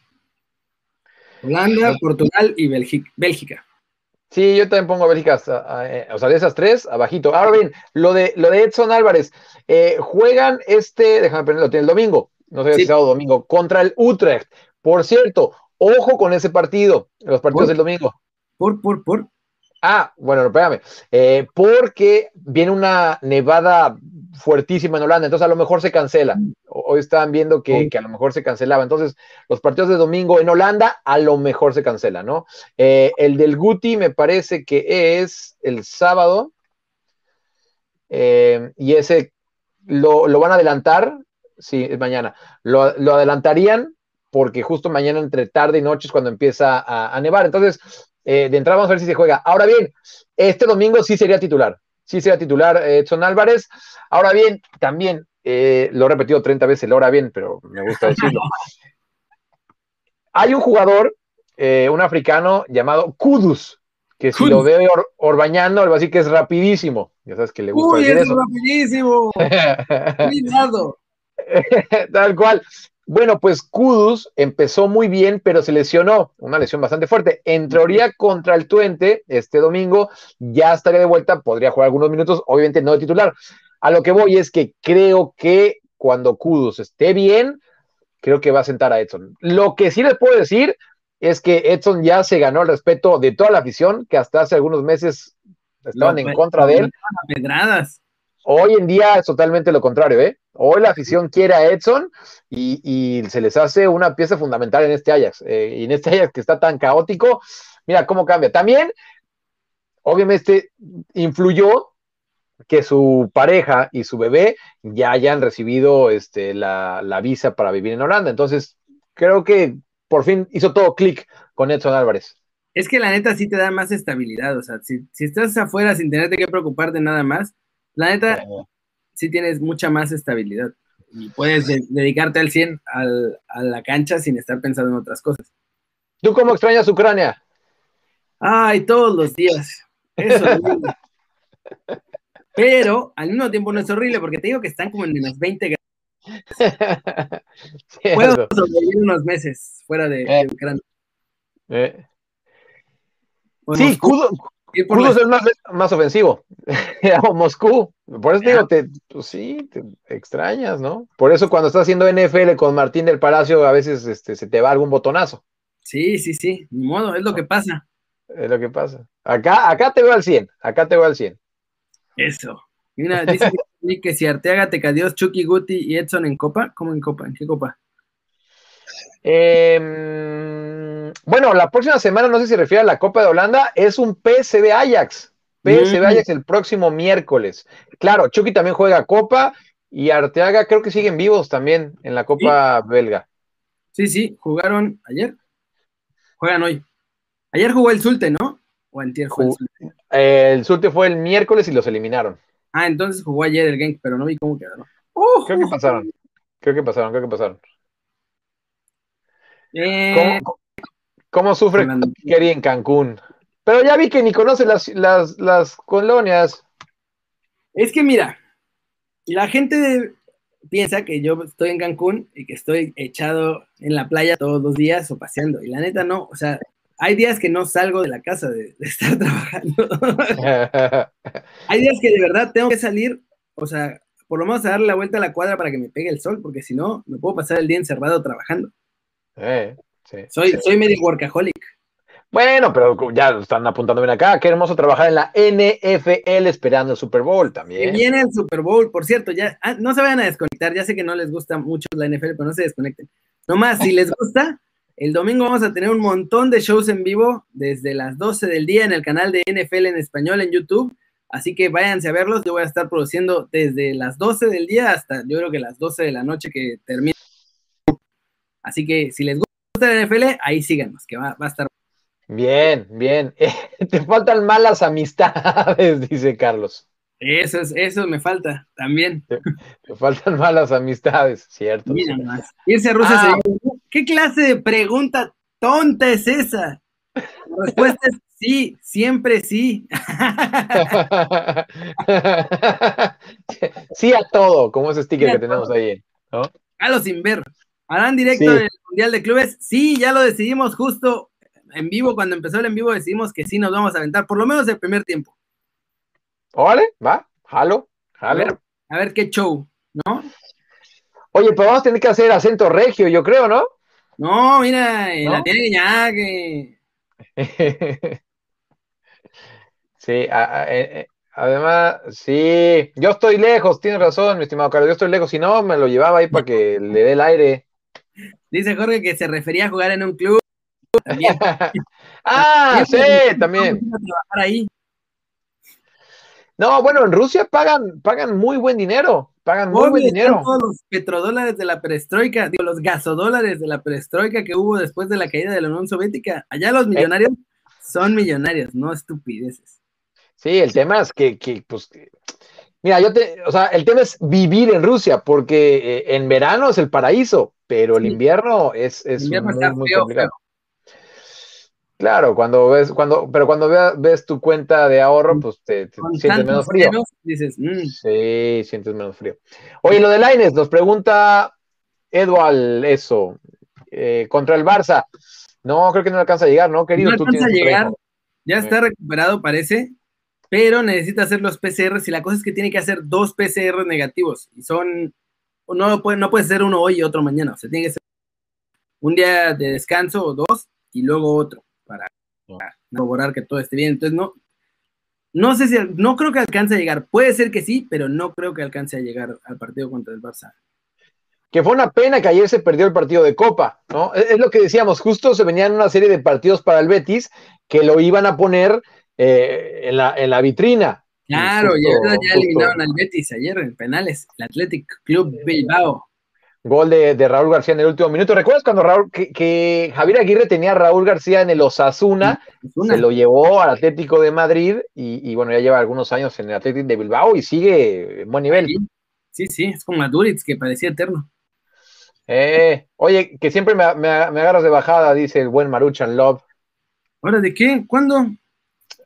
Holanda, Portugal y Bélgica. Sí, yo también pongo a Bélgica, eh, o sea, de esas tres, abajito. Ahora bien, lo de, lo de Edson Álvarez, eh, juegan este, déjame ponerlo, tiene el domingo, no sé si sábado o domingo, contra el Utrecht. Por cierto, ojo con ese partido, los partidos del domingo. Por, por, por. Ah, bueno, espérame. Eh, porque viene una nevada fuertísima en Holanda, entonces a lo mejor se cancela. Hoy estaban viendo que, a lo mejor se cancelaba. Entonces, los partidos de domingo en Holanda a lo mejor se cancela, ¿no? Eh, el del Guti me parece que es el sábado. Eh, y ese lo, van a adelantar. Sí, es mañana. Lo, adelantarían porque justo mañana entre tarde y noche es cuando empieza a, a nevar. Entonces, eh, de entrada vamos a ver si se juega. Ahora bien, este domingo sí sería titular. Sí sería titular eh, Edson Álvarez. Ahora bien, también, eh, lo he repetido 30 veces el ahora bien, pero me gusta decirlo. Hay un jugador, un africano llamado Kudus, que si lo ve Orbañando, le va a decir que es rapidísimo. Ya sabes que le gusta Uy, es rapidísimo. Cuidado. Tal cual. Bueno, pues Kudus empezó muy bien, pero se lesionó, una lesión bastante fuerte. En teoría, contra el Tuente, este domingo, ya estaría de vuelta, podría jugar algunos minutos, obviamente no de titular. A lo que voy es que creo que cuando Kudus esté bien, creo que va a sentar a Edson. Lo que sí les puedo decir es que Edson ya se ganó el respeto de toda la afición, que hasta hace algunos meses estaban en contra de él. Pedradas. Hoy en día es totalmente lo contrario, ¿eh? Hoy la afición quiere a Edson y, se les hace una pieza fundamental en este Ajax. Eh, y en este Ajax que está tan caótico, mira cómo cambia. También, obviamente, influyó que su pareja y su bebé ya hayan recibido este, la, visa para vivir en Holanda. Entonces, creo que por fin hizo todo clic con Edson Álvarez. Es que la neta sí te da más estabilidad. O sea, si, si estás afuera sin tenerte que preocupar de nada más, la neta, sí tienes mucha más estabilidad y puedes dedicarte al 100 a la cancha sin estar pensando en otras cosas. ¿Tú cómo extrañas Ucrania? Ay, todos los días. Eso Pero al mismo tiempo no es horrible porque te digo que están como en menos 20 grados. Puedo sobrevivir unos meses fuera de, eh. Ucrania. Eh. sí, Kudus es más, más ofensivo. Moscú. Por eso digo, te, pues sí, te extrañas, ¿no? Por eso cuando estás haciendo NFL con Martín del Palacio, a veces este, se te va algún botonazo. Sí, sí, sí. Ni modo, es lo que pasa. Es lo que pasa. Acá, acá te veo al 100. Acá te veo al 100. Eso. Mira, dice que si Arteaga te cadió Chucky Guti y Edson en Copa, ¿cómo en Copa? ¿En qué Copa? Em, bueno, la próxima semana, no sé si refiere a la Copa de Holanda, es un PSV Ajax. PSV Ajax el próximo miércoles. Claro, Chucky también juega Copa y Arteaga creo que siguen vivos también en la Copa belga. Sí, sí, jugaron ayer. Juegan hoy. Ayer jugó el Zulte, ¿no? O el Zulte. el Zulte fue el miércoles y los eliminaron. Ah, entonces jugó ayer el Genk, pero no vi cómo quedaron. creo que pasaron. Creo que pasaron, creo que pasaron. Eh, ¿Cómo, sufre Kerry en Cancún? Pero ya vi que ni conoce las, las, colonias. Es que mira, la gente piensa que yo estoy en Cancún y que estoy echado en la playa todos los días o paseando. Y la neta no, o sea, hay días que no salgo de la casa de, estar trabajando. hay días que de verdad tengo que salir, o sea, por lo menos a darle la vuelta a la cuadra para que me pegue el sol, porque si no, me puedo pasar el día encerrado trabajando. Eh, sí, soy, soy medio workaholic. Bueno, pero ya están apuntando bien acá. Qué hermoso trabajar en la NFL esperando el Super Bowl también. viene el Super Bowl, por cierto, ya ah, no se vayan a desconectar. Ya sé que no les gusta mucho la NFL, pero no se desconecten. Nomás, si les gusta, el domingo vamos a tener un montón de shows en vivo desde las 12 del día en el canal de NFL en español en YouTube. Así que váyanse a verlos. Yo voy a estar produciendo desde las 12 del día hasta yo creo que las 12 de la noche que termine. Así que si les gusta la NFL, ahí síganos, que va, va a estar Bien, bien. Te faltan malas amistades, dice Carlos. Eso es, eso me falta también. Te, faltan malas amistades, cierto. Mira más. Irse a Rusia ah. ¿Qué clase de pregunta tonta es esa? La respuesta es sí, siempre sí. sí a todo, como ese sticker que tenemos ahí, ¿no? Halo sin ver. ¿Harán directo del Mundial de Clubes? Sí, ya lo decidimos justo en vivo, cuando empezó el en vivo, decidimos que sí nos vamos a aventar, por lo menos el primer tiempo. Órale, va, jalo, jalo. A ver, qué show, ¿no? Oye, pues vamos a tener que hacer acento regio, yo creo, ¿no? No, mira, la tiene ya que. sí, eh, eh, además, sí, yo estoy lejos, tienes razón, mi estimado Carlos, yo estoy lejos, si no, me lo llevaba ahí para que le dé el aire. Dice Jorge que se refería a jugar en un club ah, sí, también. No, bueno, en Rusia pagan, pagan muy buen dinero, pagan muy buen dinero. Todos los petrodólares de la perestroika, digo, los gasodólares de la perestroika que hubo después de la caída de la Unión Soviética. Allá los millonarios son millonarios, no estupideces. Sí, el tema es que, que pues, mira, yo te, o sea, el tema es vivir en Rusia, porque eh, en verano es el paraíso, pero el invierno es, es muy, complicado. Claro, cuando ves, cuando, pero cuando ves tu cuenta de ahorro, pues te, sientes menos frío. dices, mm". Sí, sientes menos frío. Oye, lo de Laines, nos pregunta Eduard eso, eh, contra el Barça. No, creo que no alcanza a llegar, ¿no, querido? No alcanza a llegar, ya está recuperado, parece, pero necesita hacer los PCRs y la cosa es que tiene que hacer dos PCR negativos y son, no puede, no puede ser uno hoy y otro mañana, o sea, tiene que ser un día de descanso o dos y luego otro para corroborar que todo esté bien. Entonces, no, no sé si, no creo que alcance a llegar. Puede ser que sí, pero no creo que alcance a llegar al partido contra el Barça. Que fue una pena que ayer se perdió el partido de Copa, ¿no? Es, lo que decíamos, justo se venían una serie de partidos para el Betis que lo iban a poner eh, en, la, en la vitrina. Claro, ya, ya eliminaron al Betis ayer en penales, el Athletic Club Bilbao. Gol de, Raúl García en el último minuto. ¿Recuerdas cuando Raúl, que, Javier Aguirre tenía a Raúl García en el Osasuna? Se lo llevó al Atlético de Madrid y, bueno, ya lleva algunos años en el Atlético de Bilbao y sigue en buen nivel. Sí, sí, es como a Duritz que parecía eterno. Eh, oye, que siempre me, agarras de bajada, dice el buen Maruchan Love. ¿Ahora de qué? ¿Cuándo?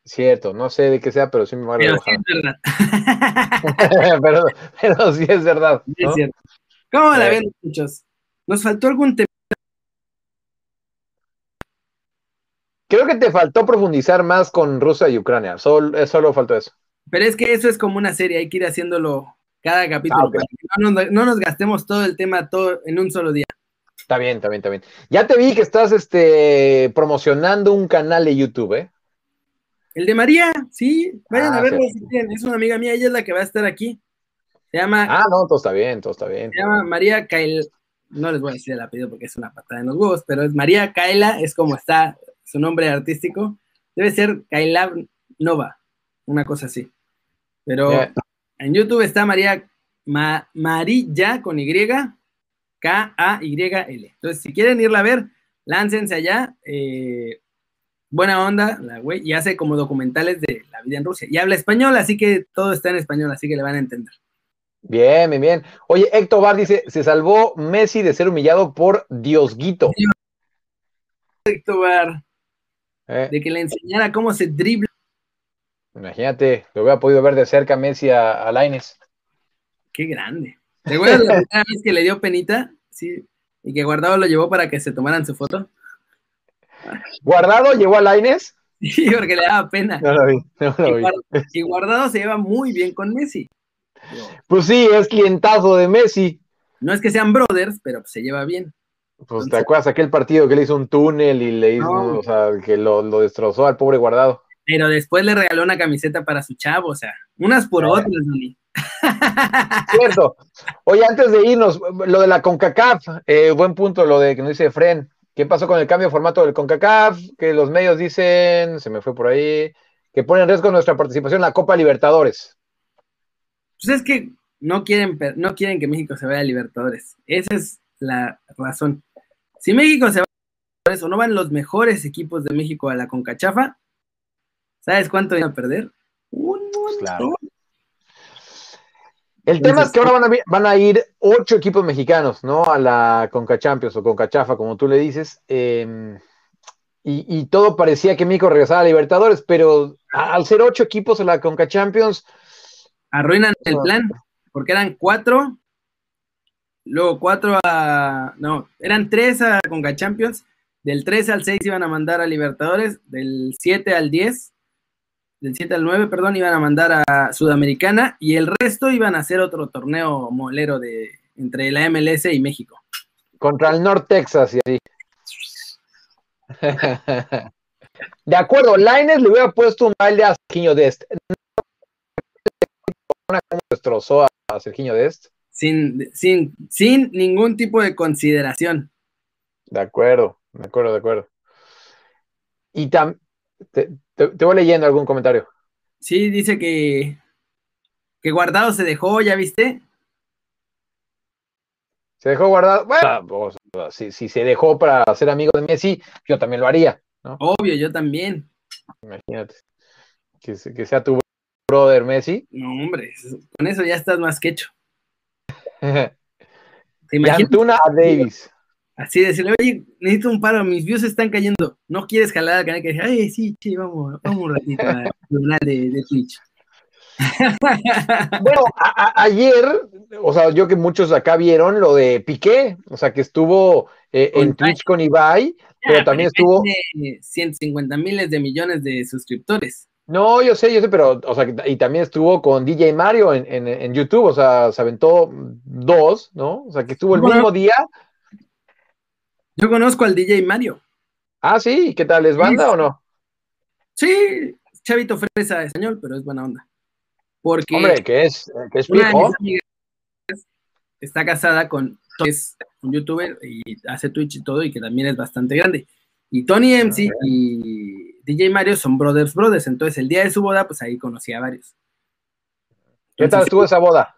Cierto, no sé de qué sea, pero sí me de bajada. Sí es verdad. pero, sí es verdad. Es cierto. ¿Cómo la ven, muchachos? ¿Nos faltó algún tema? Creo que te faltó profundizar más con Rusia y Ucrania. Solo, eh, solo faltó eso. Pero es que eso es como una serie, hay que ir haciéndolo cada capítulo. Ah, no, nos gastemos todo el tema todo en un solo día. Está bien, está bien, está bien. Ya te vi que estás este, promocionando un canal de YouTube, ¿eh? El de María, sí, vayan ah, a verlo si quieren. Es una amiga mía, ella es la que va a estar aquí. Se llama. Ah, no, todo está bien, todo está bien. Se llama María Kaila. No les voy a decir el apellido porque es una patada en los huevos, pero es María Kaila, es como está su nombre artístico. Debe ser Kaila Nova, una cosa así. Pero en YouTube está María Marilla con Y, K-A-Y-L. Entonces, si quieren irla a ver, láncense allá. Eh, buena onda, la güey, y hace como documentales de la vida en Rusia. Y habla español, así que todo está en español, así que le van a entender. Bien, bien, bien. Oye, Héctor Bar dice, se salvó Messi de ser humillado por Diosguito. Héctor Bar. Eh. De que le enseñara cómo se dribla. Imagínate, lo hubiera podido ver de cerca Messi a, a Laines. Qué grande. ¿Te acuerdas la primera vez que le dio penita? Sí. Y que Guardado lo llevó para que se tomaran su foto. ¿Guardado llevó a Laines? Sí, porque le daba pena. No lo vi, no lo vi. Y Guardado se lleva muy bien con Messi. Pues sí, es clientazo de Messi. No es que sean brothers, pero se lleva bien. Pues te acuerdas aquel partido que le hizo un túnel y le hizo, o sea, que lo, lo, destrozó al pobre guardado. Pero después le regaló una camiseta para su chavo, o sea, unas por otras, Dani. Cierto. Oye, antes de irnos, lo de la CONCACAF, eh, buen punto, lo de que nos dice Fren. ¿Qué pasó con el cambio de formato del CONCACAF? Que los medios dicen, se me fue por ahí, que pone en riesgo nuestra participación en la Copa Libertadores. Pues es que no quieren, no quieren que México se vaya a Libertadores. Esa es la razón. Si México se va a Libertadores o no van los mejores equipos de México a la CONCACHAFA, ¿sabes cuánto van a perder? Un pues claro. El tema es que ahora van a, van a, ir ocho equipos mexicanos, ¿no? A la Conca Champions o Conca Chafa, como tú le dices. Eh, y, y, todo parecía que México regresaba a Libertadores, pero al ser ocho equipos en la Conca Champions. Arruinan el plan, porque eran cuatro, luego cuatro a. No, eran tres a Conca Champions. Del 3 al 6 iban a mandar a Libertadores, del 7 al 10 del 7 al 9, perdón, iban a mandar a Sudamericana y el resto iban a hacer otro torneo molero de entre la MLS y México. Contra el North Texas y así. de acuerdo, Laines le hubiera puesto un baile a Serginho Dest. ¿Cómo destrozó a Serginho Dest? Sin, sin, sin ningún tipo de consideración. De acuerdo, de acuerdo, de acuerdo. Y también te, voy leyendo algún comentario. Sí, dice que, que Guardado se dejó, ¿ya viste? Se dejó guardado. Bueno, si, se dejó para ser amigo de Messi, yo también lo haría. ¿no? Obvio, yo también. Imagínate. Que, sea tu brother Messi. No, hombre, con eso ya estás más que hecho. ¿Te imaginas? a Davis. Así decirle, oye, necesito un paro, mis views están cayendo. ¿No quieres jalar al canal que diga, ay, sí, sí, vamos, vamos un ratito al canal de, de, Twitch? bueno, ayer, o sea, yo que muchos acá vieron lo de Piqué, o sea, que estuvo eh, en Twitch con Ibai, pero también estuvo. Tiene 150 miles de millones de suscriptores. No, yo sé, yo sé, pero, o sea, y también estuvo con DJ Mario en, en, en YouTube, o sea, se aventó dos, ¿no? O sea, que estuvo el mismo día yo conozco al DJ Mario. Ah, sí, ¿qué tal? ¿Es banda o no? Sí, Chavito Fresa de español, pero es buena onda. Porque Hombre, ¿qué es? ¿Qué es está casada con es un youtuber y hace Twitch y todo, y que también es bastante grande. Y Tony MC y DJ Mario son brothers brothers, entonces el día de su boda, pues ahí conocí a varios. ¿Qué tal estuvo esa boda?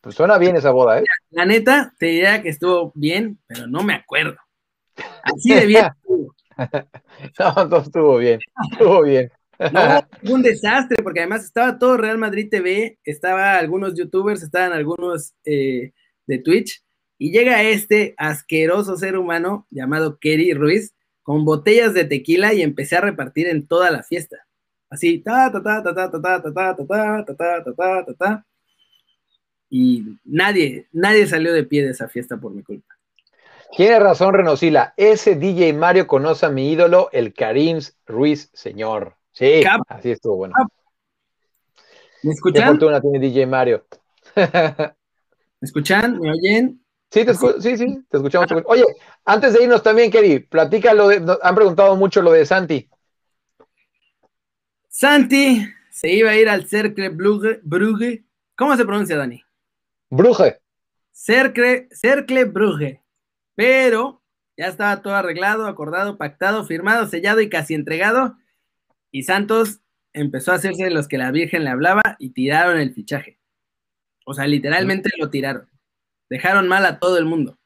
Pues suena bien esa boda, ¿eh? La neta, te diría que estuvo bien, pero no me acuerdo. Así de bien. no, no estuvo bien, estuvo bien. No, un desastre, porque además estaba todo Real Madrid TV, estaba algunos youtubers, estaban algunos eh, de Twitch, y llega este asqueroso ser humano llamado Kerry Ruiz con botellas de tequila y empecé a repartir en toda la fiesta. Así, ta, ta, ta, ta, ta, ta, ta, ta, ta, ta, ta, ta, ta, ta, ta, ta. Y nadie, nadie salió de pie de esa fiesta por mi culpa. Tiene razón, Renosila. Ese DJ Mario conoce a mi ídolo, el Karim Ruiz, señor. Sí, así estuvo bueno. ¿Me escuchan? Qué fortuna tiene DJ Mario. ¿Me escuchan? ¿Me oyen? Sí, te sí, sí, te escuchamos. Oye, antes de irnos también, Kerry, platica lo de. Han preguntado mucho lo de Santi. Santi se iba a ir al Cercle Brugge. Brugge. ¿Cómo se pronuncia, Dani? Brugge. Cercle, Cercle Brugge pero ya estaba todo arreglado, acordado, pactado, firmado, sellado y casi entregado. Y Santos empezó a hacerse de los que la Virgen le hablaba y tiraron el fichaje. O sea, literalmente lo tiraron. Dejaron mal a todo el mundo.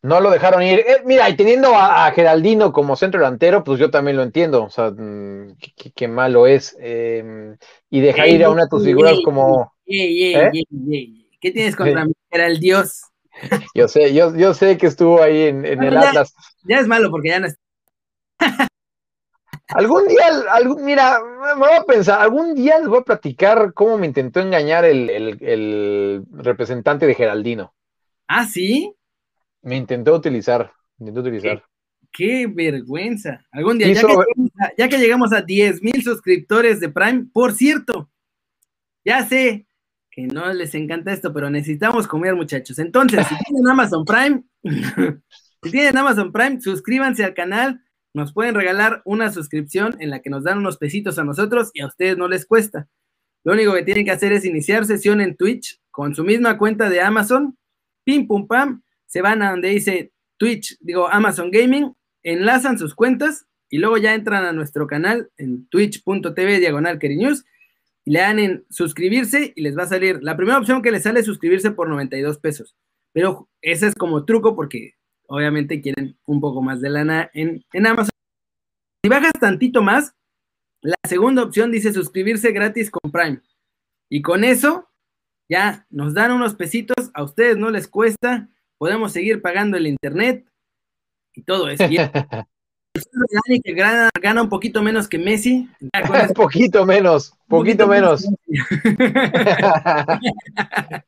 No lo dejaron ir. Eh, mira, y teniendo a, Geraldino como centro delantero, pues yo también lo entiendo. O sea, mm, qué, malo es. Em, y dejar ir a una de tus figuras como. ¿Eh? ¿Qué tienes contra mí? Era el Dios. Yo sé, yo, yo sé que estuvo ahí en, el Atlas. Ya es malo porque ya no está. algún día, algún, mira, me voy a pensar, algún día les voy a platicar cómo me intentó engañar el, representante de Geraldino. ¿Ah, sí? Me intentó utilizar, me intentó utilizar. Qué, vergüenza. Algún día, ya, que ya, que llegamos a 10 mil suscriptores de Prime, por cierto, ya sé que no les encanta esto, pero necesitamos comer, muchachos. Entonces, si tienen Amazon Prime, si tienen Amazon Prime, suscríbanse al canal. Nos pueden regalar una suscripción en la que nos dan unos pesitos a nosotros y a ustedes no les cuesta. Lo único que tienen que hacer es iniciar sesión en Twitch con su misma cuenta de Amazon. Pim, pum, pam. Se van a donde dice Twitch, digo Amazon Gaming, enlazan sus cuentas y luego ya entran a nuestro canal en twitch.tv diagonal News le dan en suscribirse y les va a salir. La primera opción que les sale es suscribirse por 92 pesos. Pero ese es como truco porque obviamente quieren un poco más de lana en, en Amazon. Si bajas tantito más, la segunda opción dice suscribirse gratis con Prime. Y con eso ya nos dan unos pesitos, a ustedes no les cuesta, podemos seguir pagando el internet y todo eso. Dani que gana, gana, un poquito menos que Messi. Un poquito menos, poquito, menos.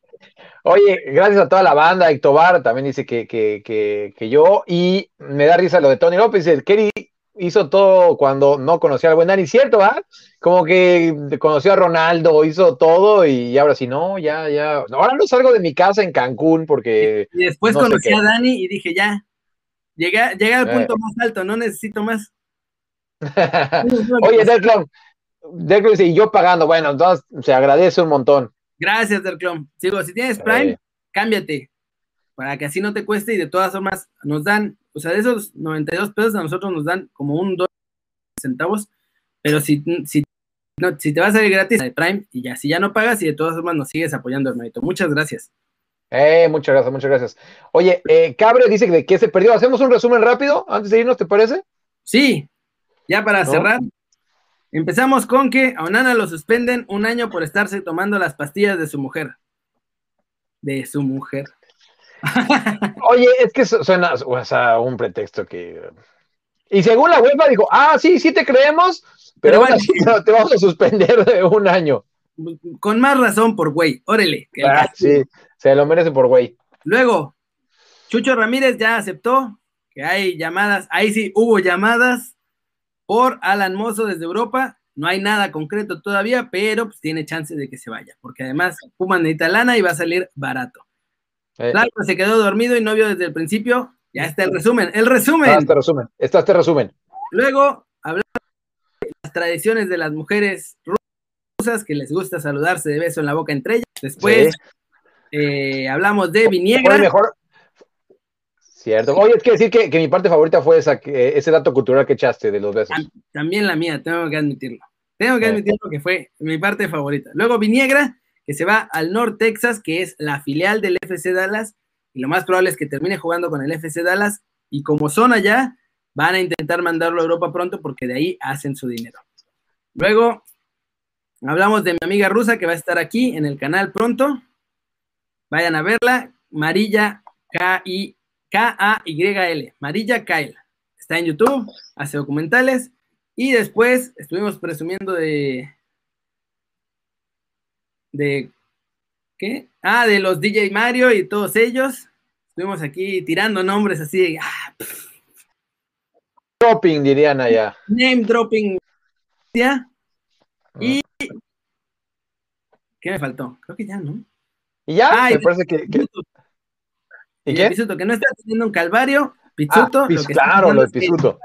Oye, gracias a toda la banda, Ictobar también dice que, que, que, que, yo, y me da risa lo de Tony López, el Kerry hizo todo cuando no conocía al buen Dani, ¿cierto? ¿va? Como que conoció a Ronaldo, hizo todo y ahora sí, no, ya, ya, ahora no salgo de mi casa en Cancún porque... Y después conocí a Dani y dije, ya, Llegué, al eh. punto más alto, no necesito más. Oye, Delclon, Delclon dice, y yo pagando, bueno, entonces se agradece un montón. Gracias, Delclon. Sigo, si tienes Prime, cámbiate, para que así no te cueste y de todas formas nos dan, o sea, de esos 92 pesos a nosotros nos dan como un dólar centavos, pero si, si, no, si te va a salir gratis de Prime y ya, si ya no pagas y de todas formas nos sigues apoyando, hermanito. Muchas gracias. Eh, muchas gracias, muchas gracias. Oye, eh, Cabre dice de que se perdió. ¿Hacemos un resumen rápido antes de irnos, te parece? Sí, ya para cerrar. Empezamos con que a Onana lo suspenden un año por estarse tomando las pastillas de su mujer. De su mujer. Oye, es que suena o un pretexto que. Y según la UEFA dijo, ah, sí, sí te creemos, pero, pero te vamos a suspender de un año. Con más razón por güey, órale. Ah, sí, se lo merece por güey. Luego, Chucho Ramírez ya aceptó que hay llamadas, ahí sí hubo llamadas por Alan Mozo desde Europa. No hay nada concreto todavía, pero pues tiene chance de que se vaya, porque además Puma necesita lana y va a salir barato. Eh. se quedó dormido y no vio desde el principio. Ya está el resumen. El resumen. Está este resumen. Está este resumen. Luego, hablamos de las tradiciones de las mujeres que les gusta saludarse de beso en la boca entre ellas. Después eh, hablamos de Viniegra. mejor. Cierto. Oye, es que decir que, mi parte favorita fue esa, ese dato cultural que echaste de los besos. También la mía, tengo que admitirlo. Tengo que admitirlo que fue mi parte favorita. Luego Viniegra, que se va al North Texas, que es la filial del FC Dallas, y lo más probable es que termine jugando con el FC Dallas, y como son allá, van a intentar mandarlo a Europa pronto porque de ahí hacen su dinero. Luego Hablamos de mi amiga rusa que va a estar aquí en el canal pronto. Vayan a verla. Marilla K-A-Y-L. Marilla Kyle. Está en YouTube, hace documentales. Y después estuvimos presumiendo de. ¿De qué? Ah, de los DJ Mario y todos ellos. Estuvimos aquí tirando nombres así. Ah, dropping, dirían allá. Name dropping. ¿ya? Y ¿qué me faltó? Creo que ya, ¿no? Y ya, me parece que. ¿Y, qué? Pisuto, que no está teniendo un calvario. Pizzuto. Ah, claro, lo de Pizzuto.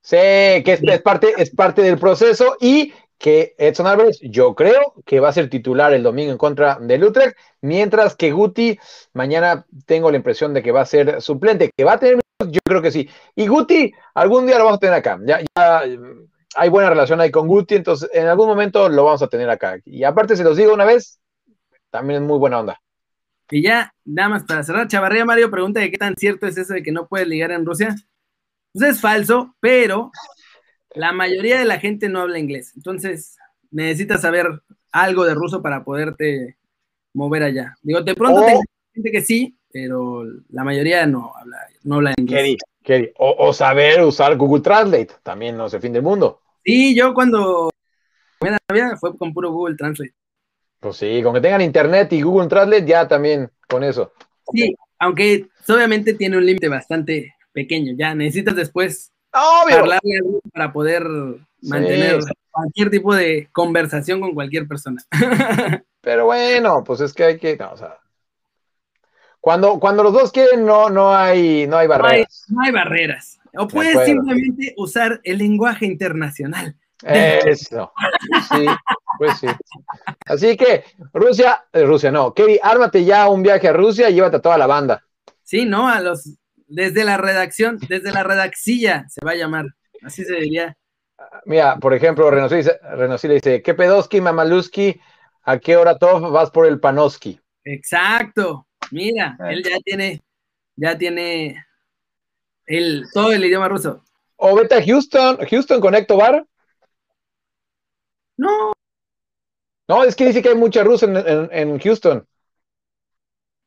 Sí, que es, parte, es parte del proceso y que Edson Álvarez, yo creo que va a ser titular el domingo en contra del Utrecht, mientras que Guti, mañana tengo la impresión de que va a ser suplente, que va a tener, yo creo que sí. Y Guti, algún día lo vamos a tener acá. Ya, ya hay buena relación ahí con Guti, entonces en algún momento lo vamos a tener acá. Y aparte, se los digo una vez, también es muy buena onda. Y ya, nada más para cerrar, Chavarría Mario pregunta de qué tan cierto es eso de que no puedes ligar en Rusia. Pues es falso, pero la mayoría de la gente no habla inglés. Entonces, necesitas saber algo de ruso para poderte mover allá. Digo, de pronto hay gente que sí, pero la mayoría no habla, no habla inglés. O, o, saber usar Google Translate, también no es el fin del mundo. Sí, yo cuando fue con puro Google Translate. Pues sí, con que tengan internet y Google Translate ya también con eso. Sí, aunque obviamente tiene un límite bastante pequeño, ya necesitas después Obvio. para poder mantener cualquier tipo de conversación con cualquier persona. Pero bueno, pues es que hay que, o sea, cuando, cuando los dos quieren, no, no hay, no hay barreras. No hay, barreras. O puedes simplemente usar el lenguaje internacional. Eso. Sí, pues sí. Así que, Rusia, eh, Rusia no, Kerry, ármate ya un viaje a Rusia y llévate a toda la banda. Sí, ¿no? A los, desde la redacción, desde la redacción se va a llamar, así se diría. Mira, por ejemplo, Renosila dice, ¿qué pedoski, Mamaluski? ¿A qué hora todo vas por el Panoski? Exacto. Mira, ah. él ya tiene, ya tiene el, todo el idioma ruso. O vete a Houston, Houston Conecto Bar. No. No, es que dice que hay mucha rusa en, Houston.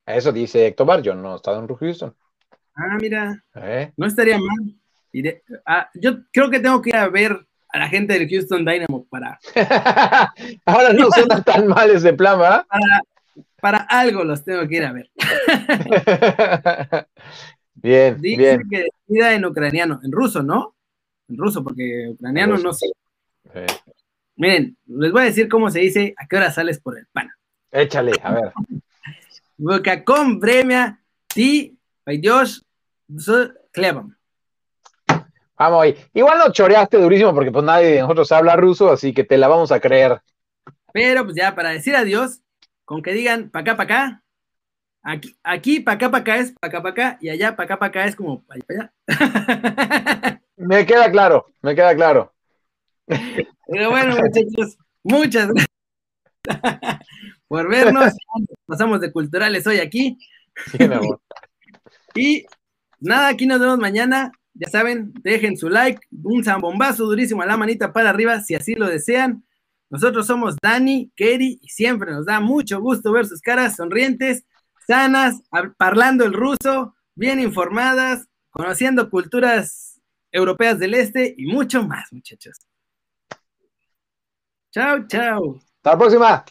Eso dice Héctor Bar, yo no he estado en Houston. Ah, mira. ¿Eh? No estaría mal. Ah, yo creo que tengo que ir a ver a la gente del Houston Dynamo para. Ahora no suena tan mal ese plan, ¿verdad? Para, algo los tengo que ir a ver. bien, Dice bien. que vida en ucraniano, en ruso, ¿no? En ruso, porque ucraniano no sé. Miren, les voy a decir cómo se dice a qué hora sales por el pan. Échale, a ver. con bremia ti Dios clevam. Vamos ahí. Igual no choreaste durísimo porque pues nadie de nosotros habla ruso, así que te la vamos a creer. Pero pues ya para decir adiós, con que digan pa' acá, pa' acá, aquí, aquí pa' acá, pa' acá es pa' acá, pa' acá, y allá pa' acá, pa' acá es como pa' allá. me queda claro, me queda claro. Pero bueno, muchachos, muchas gracias por vernos. Pasamos de culturales hoy aquí. Y nada, aquí nos vemos mañana. Ya saben, dejen su like, un zambombazo durísimo a la manita para arriba si así lo desean. Nosotros somos Dani, Kerry y siempre nos da mucho gusto ver sus caras sonrientes, sanas, hablando el ruso, bien informadas, conociendo culturas europeas del este y mucho más, muchachos. Chao, chao. Hasta la próxima.